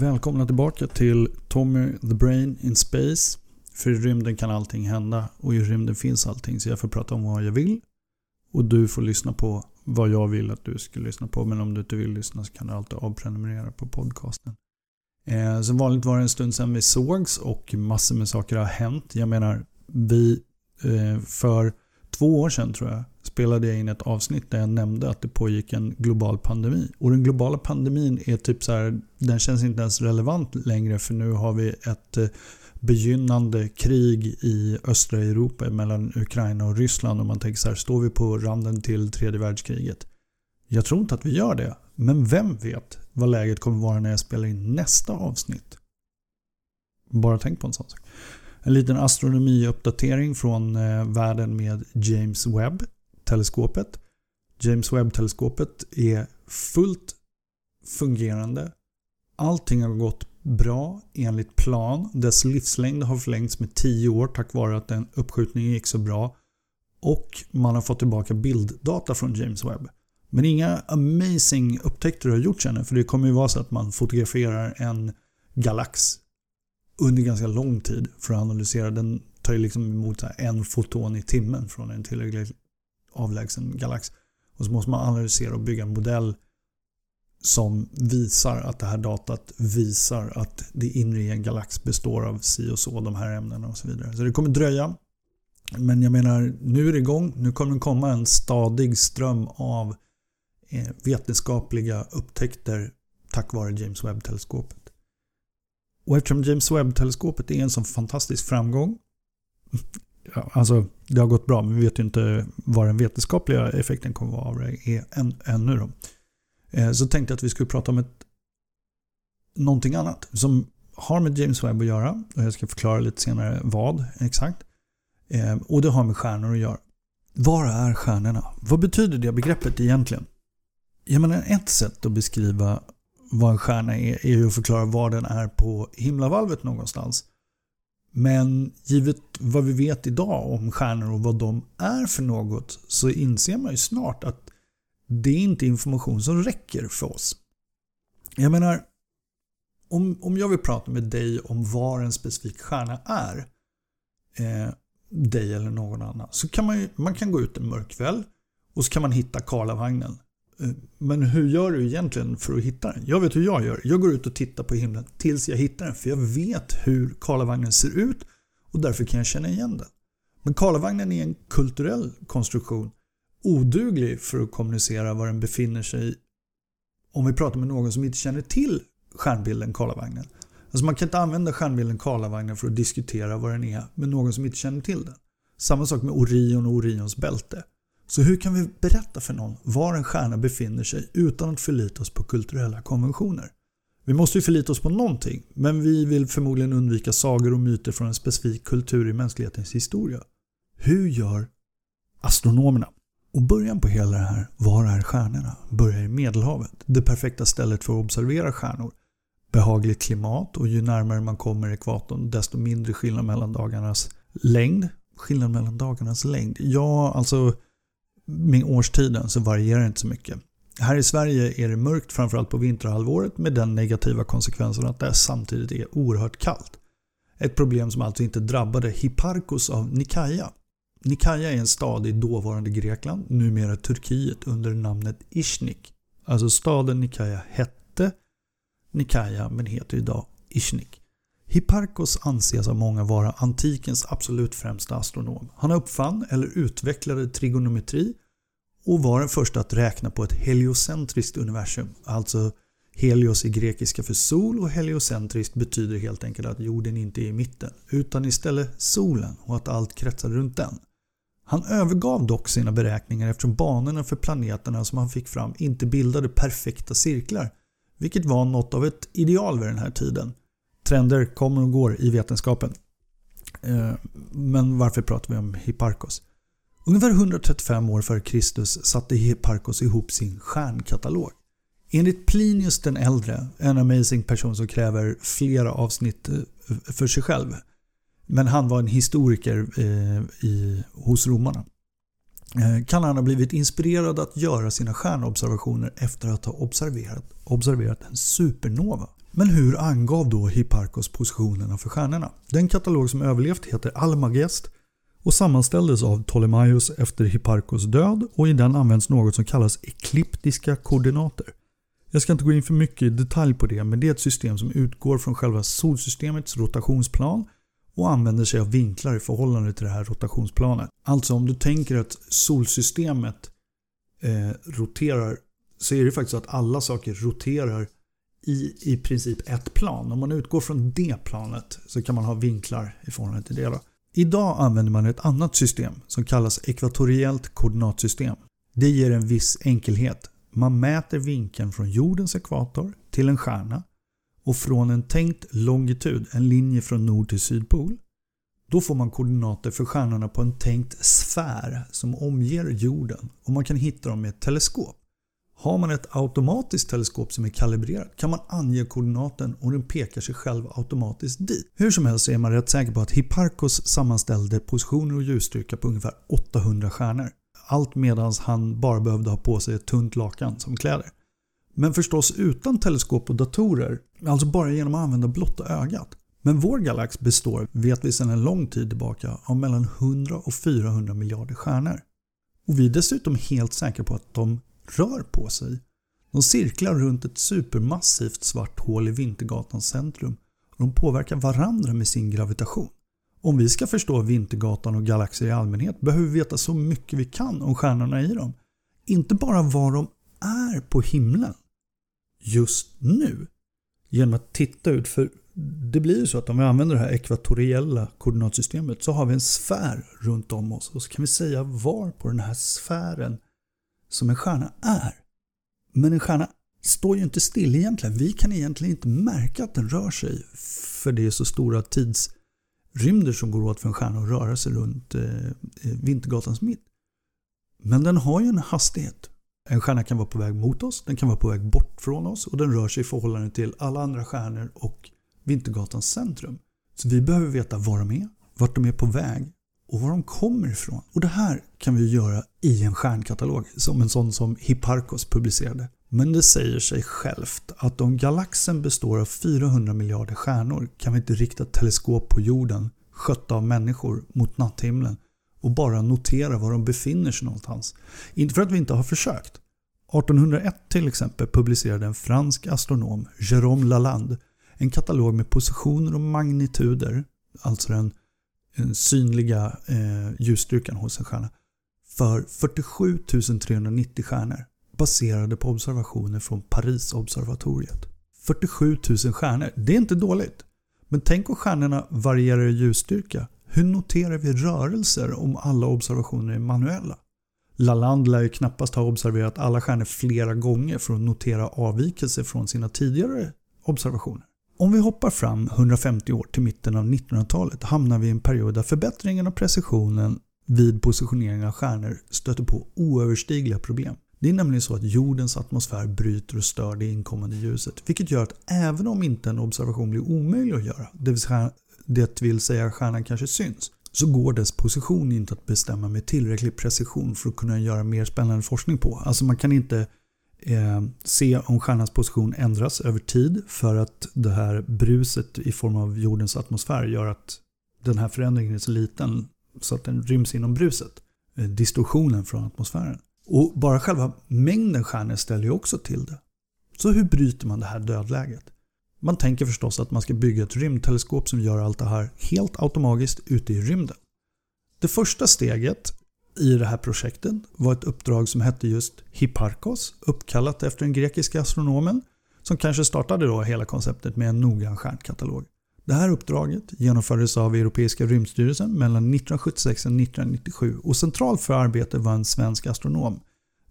Välkomna tillbaka till Tommy the Brain in Space. För i rymden kan allting hända och i rymden finns allting. Så jag får prata om vad jag vill. Och du får lyssna på vad jag vill att du ska lyssna på. Men om du inte vill lyssna så kan du alltid avprenumerera på podcasten. Eh, som vanligt var det en stund sedan vi sågs och massor med saker har hänt. Jag menar, vi eh, för två år sedan tror jag spelade jag in ett avsnitt där jag nämnde att det pågick en global pandemi. Och den globala pandemin är typ så här, den känns inte ens relevant längre för nu har vi ett eh, begynnande krig i östra Europa mellan Ukraina och Ryssland och man tänker så här, står vi på randen till tredje världskriget? Jag tror inte att vi gör det. Men vem vet vad läget kommer vara när jag spelar in nästa avsnitt? Bara tänk på en sån sak. En liten astronomiuppdatering från eh, världen med James Webb-teleskopet. James Webb-teleskopet är fullt fungerande. Allting har gått bra enligt plan. Dess livslängd har förlängts med 10 år tack vare att den uppskjutningen gick så bra. Och man har fått tillbaka bilddata från James Webb. Men inga amazing upptäckter har gjorts ännu för det kommer ju vara så att man fotograferar en galax under ganska lång tid för att analysera. Den tar ju liksom emot en foton i timmen från en tillräckligt avlägsen galax. Och så måste man analysera och bygga en modell som visar att det här datat visar att det inre i en galax består av si och så, de här ämnena och så vidare. Så det kommer dröja. Men jag menar, nu är det igång. Nu kommer det komma en stadig ström av eh, vetenskapliga upptäckter tack vare James Webb-teleskopet. Och eftersom James Webb-teleskopet är en sån fantastisk framgång. Ja, alltså, det har gått bra, men vi vet ju inte vad den vetenskapliga effekten kommer att vara av det än, ännu. Då. Eh, så tänkte jag att vi skulle prata om ett, någonting annat som har med James Webb att göra. Och jag ska förklara lite senare vad exakt. Eh, och det har med stjärnor att göra. Var är stjärnorna? Vad betyder det begreppet egentligen? Jag menar, ett sätt att beskriva vad en stjärna är, är ju att förklara var den är på himlavalvet någonstans. Men givet vad vi vet idag om stjärnor och vad de är för något så inser man ju snart att det är inte information som räcker för oss. Jag menar, om, om jag vill prata med dig om var en specifik stjärna är, eh, dig eller någon annan, så kan man, ju, man kan gå ut en mörk kväll och så kan man hitta Karlavagnen. Eh, men hur gör du egentligen för att hitta den? Jag vet hur jag gör. Jag går ut och tittar på himlen tills jag hittar den. För jag vet hur Karlavagnen ser ut och därför kan jag känna igen den. Men Karlavagnen är en kulturell konstruktion. Oduglig för att kommunicera var den befinner sig om vi pratar med någon som inte känner till stjärnbilden Karlavagnen. Alltså man kan inte använda stjärnbilden Karlavagnen för att diskutera vad den är med någon som inte känner till den. Samma sak med Orion och Orions bälte. Så hur kan vi berätta för någon var en stjärna befinner sig utan att förlita oss på kulturella konventioner? Vi måste ju förlita oss på någonting, men vi vill förmodligen undvika sagor och myter från en specifik kultur i mänsklighetens historia. Hur gör astronomerna? Och början på hela det här, var är stjärnorna? Börjar i Medelhavet, det perfekta stället för att observera stjärnor. Behagligt klimat och ju närmare man kommer ekvatorn desto mindre skillnad mellan dagarnas längd. Skillnad mellan dagarnas längd? Ja, alltså med årstiden så varierar det inte så mycket. Här i Sverige är det mörkt framförallt på vinterhalvåret med den negativa konsekvensen att det samtidigt är oerhört kallt. Ett problem som alltså inte drabbade Hipparchos av Nikaia. Nikaia är en stad i dåvarande Grekland, numera Turkiet under namnet Ishnik. Alltså staden Nikaia hette Nikaia men heter idag Ishnik. Hipparchos anses av många vara antikens absolut främsta astronom. Han uppfann eller utvecklade trigonometri och var den första att räkna på ett heliocentriskt universum. Alltså Helios är grekiska för sol och heliocentriskt betyder helt enkelt att jorden inte är i mitten utan istället solen och att allt kretsar runt den. Han övergav dock sina beräkningar eftersom banorna för planeterna som han fick fram inte bildade perfekta cirklar vilket var något av ett ideal vid den här tiden. Trender kommer och går i vetenskapen. Eh, men varför pratar vi om Hipparchos? Ungefär 135 år före Kristus satte Hipparchos ihop sin stjärnkatalog. Enligt Plinius den äldre, en amazing person som kräver flera avsnitt eh, för sig själv. Men han var en historiker eh, i, hos romarna kan han ha blivit inspirerad att göra sina stjärnobservationer efter att ha observerat, observerat en supernova. Men hur angav då Hipparchos positionerna för stjärnorna? Den katalog som överlevt heter Almagest och sammanställdes av Ptolemaios efter Hipparchos död och i den används något som kallas ekliptiska koordinater. Jag ska inte gå in för mycket i detalj på det men det är ett system som utgår från själva solsystemets rotationsplan och använder sig av vinklar i förhållande till det här rotationsplanet. Alltså om du tänker att solsystemet eh, roterar så är det faktiskt så att alla saker roterar i i princip ett plan. Om man utgår från det planet så kan man ha vinklar i förhållande till det. Då. Idag använder man ett annat system som kallas ekvatoriellt koordinatsystem. Det ger en viss enkelhet. Man mäter vinkeln från jordens ekvator till en stjärna och från en tänkt longitud, en linje från nord till sydpol, då får man koordinater för stjärnorna på en tänkt sfär som omger jorden och man kan hitta dem med ett teleskop. Har man ett automatiskt teleskop som är kalibrerat kan man ange koordinaten och den pekar sig själv automatiskt dit. Hur som helst är man rätt säker på att Hipparchos sammanställde positioner och ljusstyrka på ungefär 800 stjärnor. Allt medan han bara behövde ha på sig ett tunt lakan som kläder. Men förstås utan teleskop och datorer, alltså bara genom att använda blotta ögat. Men vår galax består, vet vi sedan en lång tid tillbaka, av mellan 100 och 400 miljarder stjärnor. Och vi är dessutom helt säkra på att de rör på sig. De cirklar runt ett supermassivt svart hål i Vintergatans centrum och de påverkar varandra med sin gravitation. Om vi ska förstå Vintergatan och galaxer i allmänhet behöver vi veta så mycket vi kan om stjärnorna i dem. Inte bara var de är på himlen just nu genom att titta ut. För det blir ju så att om vi använder det här ekvatoriella koordinatsystemet så har vi en sfär runt om oss och så kan vi säga var på den här sfären som en stjärna är. Men en stjärna står ju inte still egentligen. Vi kan egentligen inte märka att den rör sig för det är så stora tidsrymder som går åt för en stjärna att röra sig runt eh, Vintergatans mitt. Men den har ju en hastighet. En stjärna kan vara på väg mot oss, den kan vara på väg bort från oss och den rör sig i förhållande till alla andra stjärnor och Vintergatans centrum. Så vi behöver veta var de är, vart de är på väg och var de kommer ifrån. Och det här kan vi göra i en stjärnkatalog som en sån som Hipparchos publicerade. Men det säger sig självt att om galaxen består av 400 miljarder stjärnor kan vi inte rikta teleskop på jorden skötta av människor mot natthimlen och bara notera var de befinner sig någonstans. Inte för att vi inte har försökt. 1801 till exempel publicerade en fransk astronom, Jérôme Lalande, en katalog med positioner och magnituder, alltså den den synliga eh, ljusstyrkan hos en stjärna, för 47 390 stjärnor baserade på observationer från Parisobservatoriet. 47 000 stjärnor, det är inte dåligt. Men tänk om stjärnorna varierar i ljusstyrka. Hur noterar vi rörelser om alla observationer är manuella? Lalande lär ju knappast ha observerat alla stjärnor flera gånger för att notera avvikelser från sina tidigare observationer. Om vi hoppar fram 150 år till mitten av 1900-talet hamnar vi i en period där förbättringen av precisionen vid positionering av stjärnor stöter på oöverstigliga problem. Det är nämligen så att jordens atmosfär bryter och stör det inkommande ljuset, vilket gör att även om inte en observation blir omöjlig att göra, det vill säga, det vill säga stjärnan kanske syns, så går dess position inte att bestämma med tillräcklig precision för att kunna göra mer spännande forskning på. Alltså man kan inte eh, se om stjärnans position ändras över tid för att det här bruset i form av jordens atmosfär gör att den här förändringen är så liten så att den ryms inom bruset. Eh, distorsionen från atmosfären. Och bara själva mängden stjärnor ställer ju också till det. Så hur bryter man det här dödläget? Man tänker förstås att man ska bygga ett rymdteleskop som gör allt det här helt automatiskt ute i rymden. Det första steget i det här projektet var ett uppdrag som hette just Hipparchos, uppkallat efter den grekiska astronomen, som kanske startade då hela konceptet med en noggrann stjärnkatalog. Det här uppdraget genomfördes av Europeiska rymdstyrelsen mellan 1976 och 1997 och central för arbetet var en svensk astronom,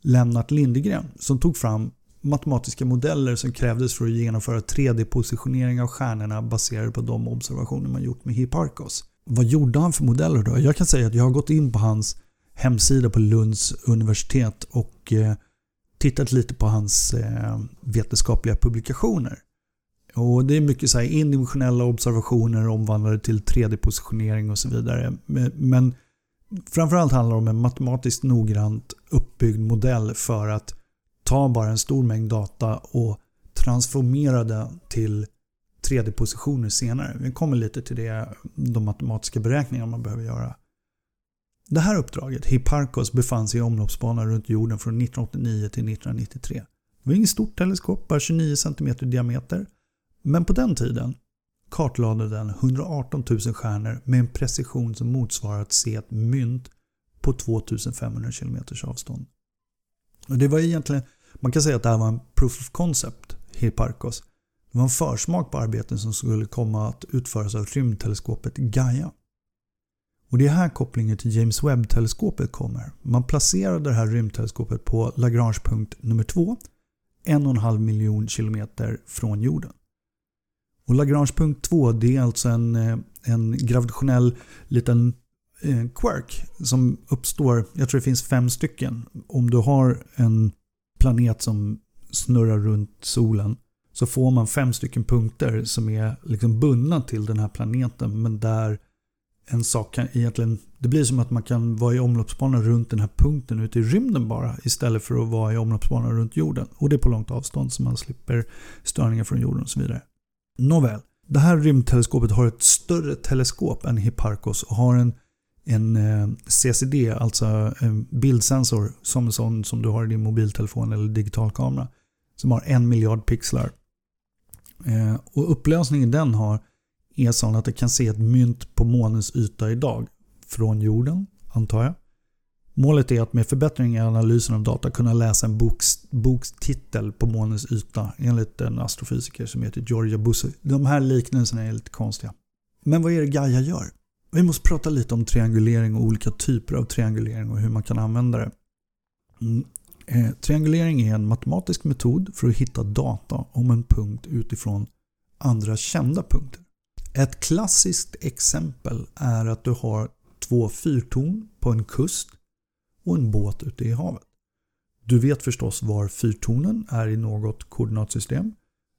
Lennart Lindegren, som tog fram matematiska modeller som krävdes för att genomföra 3D-positionering av stjärnorna baserade på de observationer man gjort med Hipparchos. Vad gjorde han för modeller då? Jag kan säga att jag har gått in på hans hemsida på Lunds universitet och eh, tittat lite på hans eh, vetenskapliga publikationer. Och Det är mycket så här indimensionella observationer omvandlade till 3D-positionering och så vidare. Men Framförallt handlar det om en matematiskt noggrant uppbyggd modell för att ta bara en stor mängd data och transformera den till 3D-positioner senare. Vi kommer lite till det, de matematiska beräkningar man behöver göra. Det här uppdraget, Hipparcos, befann sig i omloppsbana runt jorden från 1989 till 1993. Det var inget stort teleskop, bara 29 cm i diameter. Men på den tiden kartlade den 118 000 stjärnor med en precision som motsvarar att se ett mynt på 2500 km avstånd. Och det var egentligen, man kan säga att det här var en proof of concept, Hipparchos. Det var en försmak på arbeten som skulle komma att utföras av rymdteleskopet Gaia. Och det är här kopplingen till James Webb-teleskopet kommer. Man placerade det här rymdteleskopet på Lagrange-punkt nummer 2, en och en halv miljon kilometer från jorden. Och Lagrange-punkt 2 det är alltså en, eh, en gravitationell liten eh, quirk som uppstår, jag tror det finns fem stycken. Om du har en planet som snurrar runt solen så får man fem stycken punkter som är liksom bundna till den här planeten men där en sak kan egentligen, det blir som att man kan vara i omloppsbana runt den här punkten ute i rymden bara istället för att vara i omloppsbana runt jorden. Och det är på långt avstånd så man slipper störningar från jorden och så vidare. Nåväl, det här rymdteleskopet har ett större teleskop än Hipparcos och har en, en eh, CCD, alltså en bildsensor som en sån som du har i din mobiltelefon eller digitalkamera. Som har en miljard pixlar. Eh, och upplösningen den har är sån att det kan se ett mynt på månens yta idag. Från jorden, antar jag. Målet är att med förbättring i analysen av data kunna läsa en boks, bokstitel på månens yta enligt en astrofysiker som heter Georgia Busse. De här liknelserna är lite konstiga. Men vad är det Gaia gör? Vi måste prata lite om triangulering och olika typer av triangulering och hur man kan använda det. Mm. Eh, triangulering är en matematisk metod för att hitta data om en punkt utifrån andra kända punkter. Ett klassiskt exempel är att du har två fyrtorn på en kust och en båt ute i havet. Du vet förstås var fyrtornen är i något koordinatsystem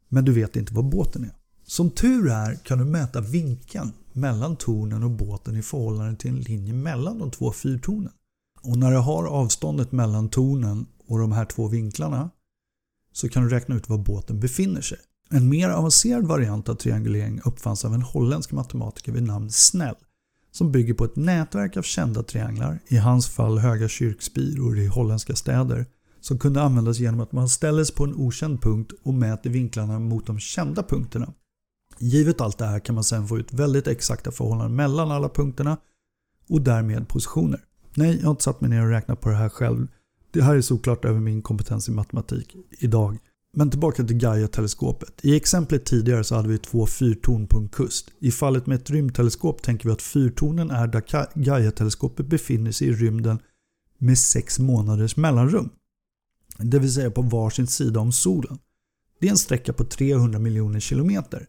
men du vet inte var båten är. Som tur är kan du mäta vinkeln mellan tornen och båten i förhållande till en linje mellan de två fyrtornen. Och när du har avståndet mellan tornen och de här två vinklarna så kan du räkna ut var båten befinner sig. En mer avancerad variant av triangulering uppfanns av en holländsk matematiker vid namn Snell som bygger på ett nätverk av kända trianglar, i hans fall höga kyrkspiror i holländska städer, som kunde användas genom att man ställer sig på en okänd punkt och mäter vinklarna mot de kända punkterna. Givet allt det här kan man sedan få ut väldigt exakta förhållanden mellan alla punkterna och därmed positioner. Nej, jag har inte satt mig ner och räknat på det här själv. Det här är såklart över min kompetens i matematik idag. Men tillbaka till Gaia-teleskopet. I exemplet tidigare så hade vi två fyrtorn på en kust. I fallet med ett rymdteleskop tänker vi att fyrtornen är där Gaia-teleskopet befinner sig i rymden med sex månaders mellanrum. Det vill säga på varsin sida om solen. Det är en sträcka på 300 miljoner kilometer.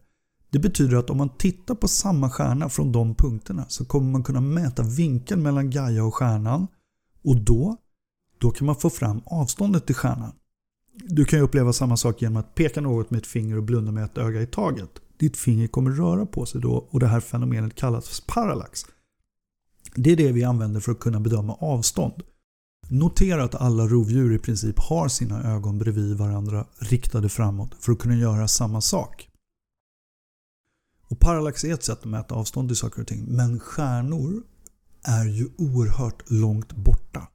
Det betyder att om man tittar på samma stjärna från de punkterna så kommer man kunna mäta vinkeln mellan Gaia och stjärnan och då, då kan man få fram avståndet till stjärnan. Du kan ju uppleva samma sak genom att peka något med ett finger och blunda med ett öga i taget. Ditt finger kommer röra på sig då och det här fenomenet kallas parallax. Det är det vi använder för att kunna bedöma avstånd. Notera att alla rovdjur i princip har sina ögon bredvid varandra riktade framåt för att kunna göra samma sak. Och Parallax är ett sätt att mäta avstånd till saker och ting men stjärnor är ju oerhört långt borta.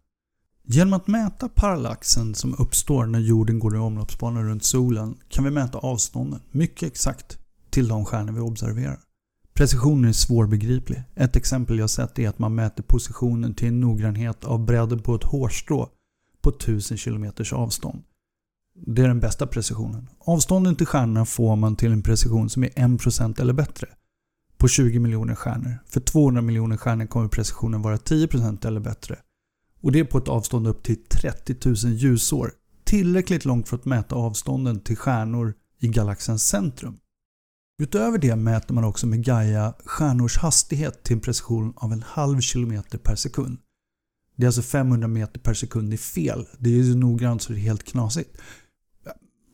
Genom att mäta parallaxen som uppstår när jorden går i omloppsbana runt solen kan vi mäta avstånden mycket exakt till de stjärnor vi observerar. Precisionen är svårbegriplig. Ett exempel jag sett är att man mäter positionen till en noggrannhet av bredden på ett hårstrå på 1000 km avstånd. Det är den bästa precisionen. Avstånden till stjärnorna får man till en precision som är 1% eller bättre. På 20 miljoner stjärnor. För 200 miljoner stjärnor kommer precisionen vara 10% eller bättre. Och det är på ett avstånd upp till 30 000 ljusår. Tillräckligt långt för att mäta avstånden till stjärnor i galaxens centrum. Utöver det mäter man också med Gaia stjärnors hastighet till en precision av en halv kilometer per sekund. Det är alltså 500 meter per sekund i fel. Det är så noggrant så det är helt knasigt.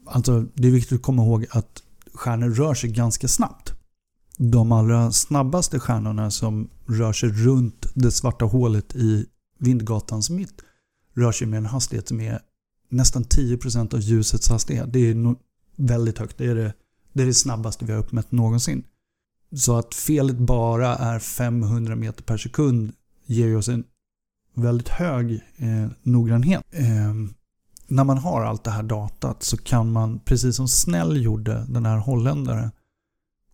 Alltså, det är viktigt att komma ihåg att stjärnor rör sig ganska snabbt. De allra snabbaste stjärnorna som rör sig runt det svarta hålet i Vindgatans mitt rör sig med en hastighet som är nästan 10% av ljusets hastighet. Det är väldigt högt. Det är det, det är det snabbaste vi har uppmätt någonsin. Så att felet bara är 500 meter per sekund ger oss en väldigt hög eh, noggrannhet. Eh, när man har allt det här datat så kan man, precis som Snell gjorde, den här holländaren,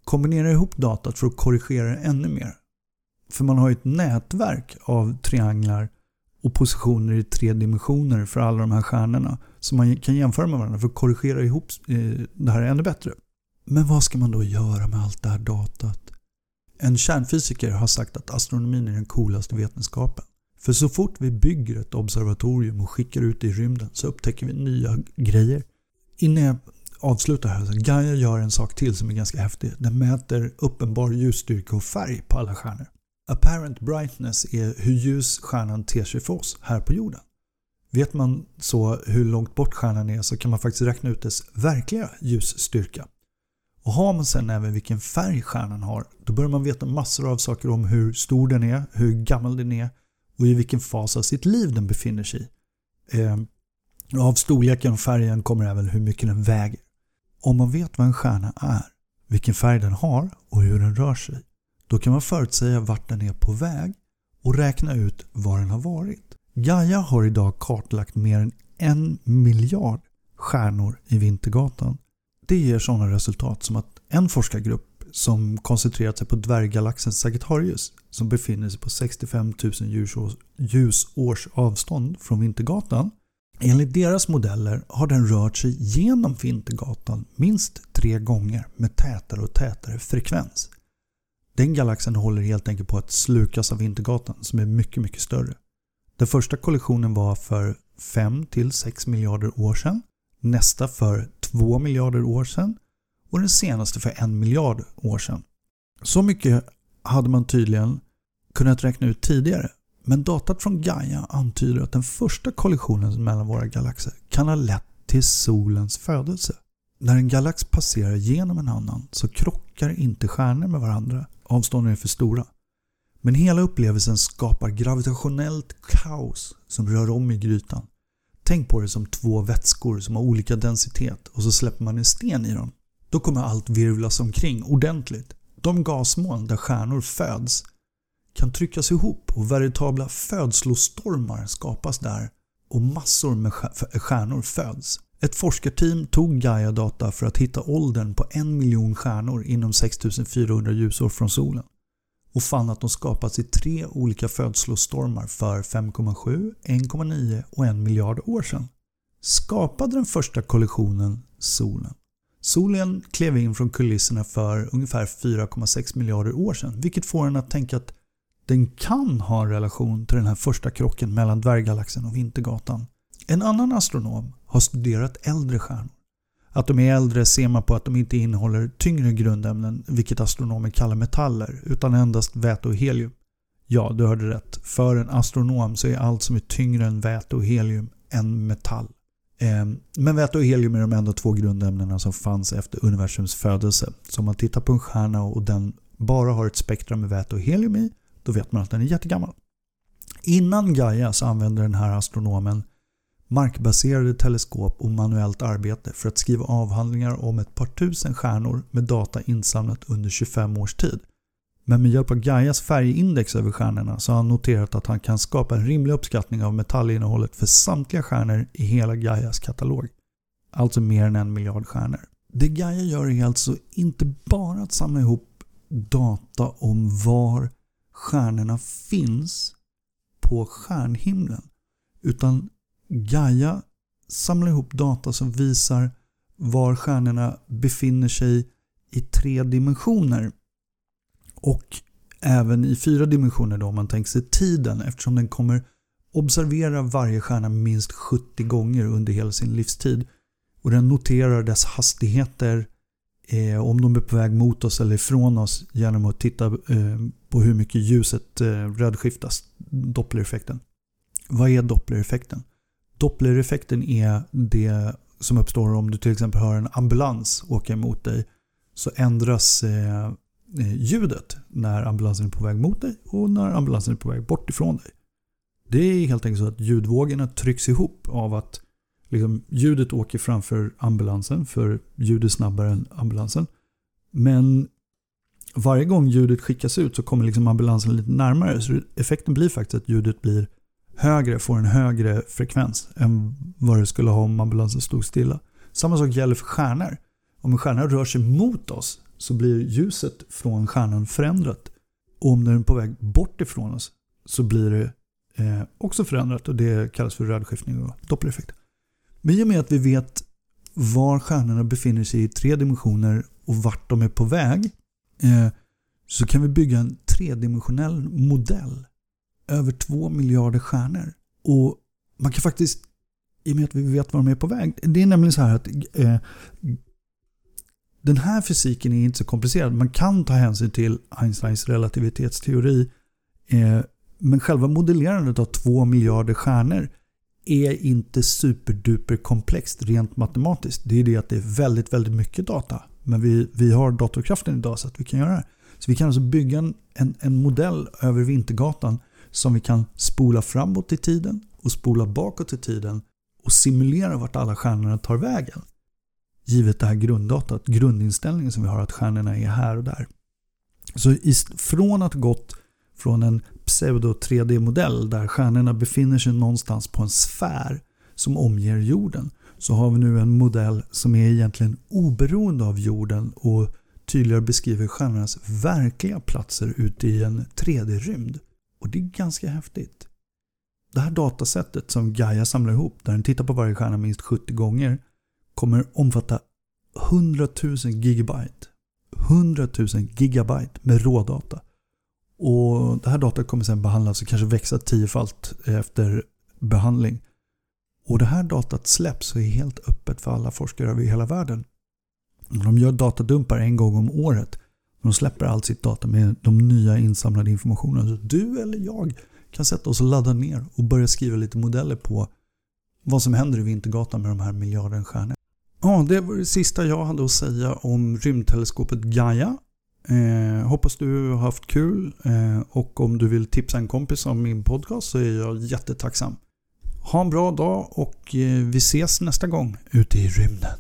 kombinera ihop datat för att korrigera det ännu mer. För man har ju ett nätverk av trianglar och positioner i tre dimensioner för alla de här stjärnorna Så man kan jämföra med varandra för att korrigera ihop eh, det här ännu bättre. Men vad ska man då göra med allt det här datat? En kärnfysiker har sagt att astronomin är den coolaste vetenskapen. För så fort vi bygger ett observatorium och skickar ut det i rymden så upptäcker vi nya grejer. Innan jag avslutar här, så Gaia gör en sak till som är ganska häftig. Den mäter uppenbar ljusstyrka och färg på alla stjärnor. Apparent brightness är hur ljus stjärnan ter sig för oss här på jorden. Vet man så hur långt bort stjärnan är så kan man faktiskt räkna ut dess verkliga ljusstyrka. Och har man sen även vilken färg stjärnan har, då börjar man veta massor av saker om hur stor den är, hur gammal den är och i vilken fas av sitt liv den befinner sig i. Eh, av storleken och färgen kommer även hur mycket den väger. Om man vet vad en stjärna är, vilken färg den har och hur den rör sig, då kan man förutsäga vart den är på väg och räkna ut var den har varit. Gaia har idag kartlagt mer än en miljard stjärnor i Vintergatan. Det ger sådana resultat som att en forskargrupp som koncentrerat sig på dvärggalaxen Sagittarius som befinner sig på 65 000 ljusårs avstånd från Vintergatan. Enligt deras modeller har den rört sig genom Vintergatan minst tre gånger med tätare och tätare frekvens. Den galaxen håller helt enkelt på att slukas av Vintergatan som är mycket, mycket större. Den första kollisionen var för 5-6 miljarder år sedan. Nästa för 2 miljarder år sedan och den senaste för en miljard år sedan. Så mycket hade man tydligen kunnat räkna ut tidigare. Men datat från Gaia antyder att den första kollisionen mellan våra galaxer kan ha lett till solens födelse. När en galax passerar genom en annan så krockar inte stjärnor med varandra. Avstånden är för stora. Men hela upplevelsen skapar gravitationellt kaos som rör om i grytan. Tänk på det som två vätskor som har olika densitet och så släpper man en sten i dem. Då kommer allt virvlas omkring ordentligt. De gasmoln där stjärnor föds kan tryckas ihop och veritabla födslostormar skapas där och massor med stjärnor föds. Ett forskarteam tog Gaia-data för att hitta åldern på en miljon stjärnor inom 6400 ljusår från solen och fann att de skapats i tre olika födslostormar för 5,7, 1,9 och 1 miljard år sedan. Skapade den första kollisionen solen? Solen klev in från kulisserna för ungefär 4,6 miljarder år sedan vilket får en att tänka att den kan ha en relation till den här första krocken mellan dvärggalaxen och Vintergatan. En annan astronom har studerat äldre stjärnor. Att de är äldre ser man på att de inte innehåller tyngre grundämnen, vilket astronomer kallar metaller, utan endast väte och helium. Ja, du hörde rätt. För en astronom så är allt som är tyngre än väte och helium en metall. Ehm, men väte och helium är de enda två grundämnena som fanns efter universums födelse. Så om man tittar på en stjärna och den bara har ett spektrum med väte och helium i, då vet man att den är jättegammal. Innan Gaia så använde den här astronomen markbaserade teleskop och manuellt arbete för att skriva avhandlingar om ett par tusen stjärnor med data insamlat under 25 års tid. Men med hjälp av Gaias färgindex över stjärnorna så har han noterat att han kan skapa en rimlig uppskattning av metallinnehållet för samtliga stjärnor i hela Gaias katalog. Alltså mer än en miljard stjärnor. Det Gaia gör är alltså inte bara att samla ihop data om var stjärnorna finns på stjärnhimlen. Utan Gaia samlar ihop data som visar var stjärnorna befinner sig i tre dimensioner. Och även i fyra dimensioner då om man tänker sig tiden eftersom den kommer observera varje stjärna minst 70 gånger under hela sin livstid. Och den noterar dess hastigheter eh, om de är på väg mot oss eller ifrån oss genom att titta eh, på hur mycket ljuset eh, rödskiftas. Dopplereffekten. Vad är dopplereffekten? Dopplereffekten är det som uppstår om du till exempel hör en ambulans åka emot dig. Så ändras eh, Eh, ljudet när ambulansen är på väg mot dig och när ambulansen är på väg bort ifrån dig. Det är helt enkelt så att ljudvågorna trycks ihop av att liksom, ljudet åker framför ambulansen för ljudet är snabbare än ambulansen. Men varje gång ljudet skickas ut så kommer liksom ambulansen lite närmare. Så effekten blir faktiskt att ljudet blir högre, får en högre frekvens än vad det skulle ha om ambulansen stod stilla. Samma sak gäller för stjärnor. Om en stjärna rör sig mot oss så blir ljuset från stjärnan förändrat. Och om den är på väg bort ifrån oss så blir det eh, också förändrat och det kallas för rödskiftning och dopplereffekt. Men i och med att vi vet var stjärnorna befinner sig i tre dimensioner och vart de är på väg eh, så kan vi bygga en tredimensionell modell över två miljarder stjärnor. Och man kan faktiskt, i och med att vi vet var de är på väg, det är nämligen så här att eh, den här fysiken är inte så komplicerad. Man kan ta hänsyn till Einsteins relativitetsteori. Eh, men själva modellerandet av två miljarder stjärnor är inte superduper komplext rent matematiskt. Det är det att det är väldigt, väldigt mycket data. Men vi, vi har datorkraften idag så att vi kan göra det. Så vi kan alltså bygga en, en, en modell över Vintergatan som vi kan spola framåt i tiden och spola bakåt i tiden och simulera vart alla stjärnorna tar vägen. Givet det här grunddatat, grundinställningen som vi har att stjärnorna är här och där. Så från att gått från en pseudo 3D-modell där stjärnorna befinner sig någonstans på en sfär som omger jorden så har vi nu en modell som är egentligen oberoende av jorden och tydligare beskriver stjärnornas verkliga platser ute i en 3D-rymd. Och det är ganska häftigt. Det här datasättet som Gaia samlar ihop, där den tittar på varje stjärna minst 70 gånger, kommer omfatta 100 000 gigabyte. 100 000 gigabyte med rådata. Och Det här datat kommer sedan behandlas och kanske växa tiofalt efter behandling. Och Det här datat släpps och är helt öppet för alla forskare över hela världen. De gör datadumpar en gång om året. De släpper allt sitt data med de nya insamlade informationen. Så du eller jag kan sätta oss och ladda ner och börja skriva lite modeller på vad som händer i Vintergatan med de här miljarden stjärnor. Ja, det var det sista jag hade att säga om rymdteleskopet Gaia. Eh, hoppas du har haft kul eh, och om du vill tipsa en kompis om min podcast så är jag jättetacksam. Ha en bra dag och eh, vi ses nästa gång ute i rymden.